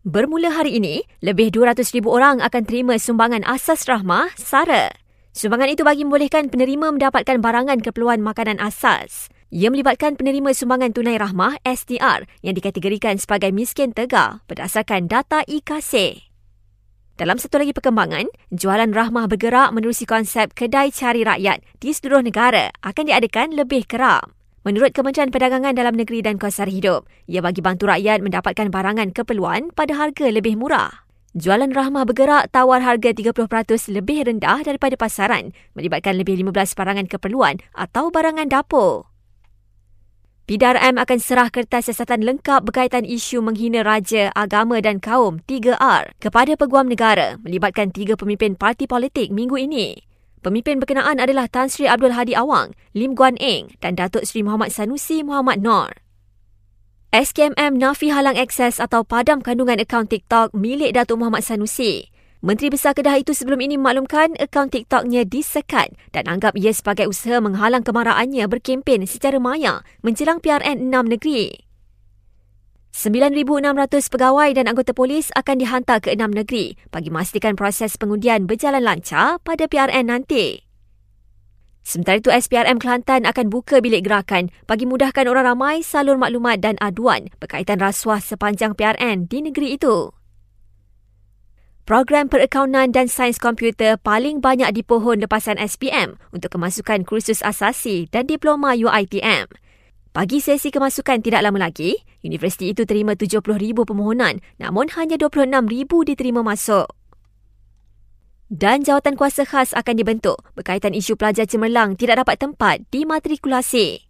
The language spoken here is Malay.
Bermula hari ini, lebih 200,000 orang akan terima sumbangan asas rahmah SARA. Sumbangan itu bagi membolehkan penerima mendapatkan barangan keperluan makanan asas. Ia melibatkan penerima sumbangan tunai rahmah STR yang dikategorikan sebagai miskin tegar berdasarkan data IKASE. Dalam satu lagi perkembangan, jualan rahmah bergerak menerusi konsep kedai cari rakyat di seluruh negara akan diadakan lebih kerap. Menurut Kementerian Perdagangan Dalam Negeri dan Kos Hidup, ia bagi bantu rakyat mendapatkan barangan keperluan pada harga lebih murah. Jualan rahmah bergerak tawar harga 30% lebih rendah daripada pasaran, melibatkan lebih 15 barangan keperluan atau barangan dapur. PDRM akan serah kertas siasatan lengkap berkaitan isu menghina raja, agama dan kaum 3R kepada peguam negara melibatkan tiga pemimpin parti politik minggu ini. Pemimpin berkenaan adalah Tan Sri Abdul Hadi Awang, Lim Guan Eng dan Datuk Sri Muhammad Sanusi Muhammad Nor. SKMM nafi halang akses atau padam kandungan akaun TikTok milik Datuk Muhammad Sanusi. Menteri Besar Kedah itu sebelum ini memaklumkan akaun TikToknya disekat dan anggap ia sebagai usaha menghalang kemarahannya berkempen secara maya menjelang PRN 6 negeri. 9,600 pegawai dan anggota polis akan dihantar ke enam negeri bagi memastikan proses pengundian berjalan lancar pada PRN nanti. Sementara itu, SPRM Kelantan akan buka bilik gerakan bagi mudahkan orang ramai salur maklumat dan aduan berkaitan rasuah sepanjang PRN di negeri itu. Program perakaunan dan sains komputer paling banyak dipohon lepasan SPM untuk kemasukan kursus asasi dan diploma UITM. Pagi sesi kemasukan tidak lama lagi, universiti itu terima 70,000 permohonan namun hanya 26,000 diterima masuk. Dan jawatan kuasa khas akan dibentuk berkaitan isu pelajar cemerlang tidak dapat tempat di matrikulasi.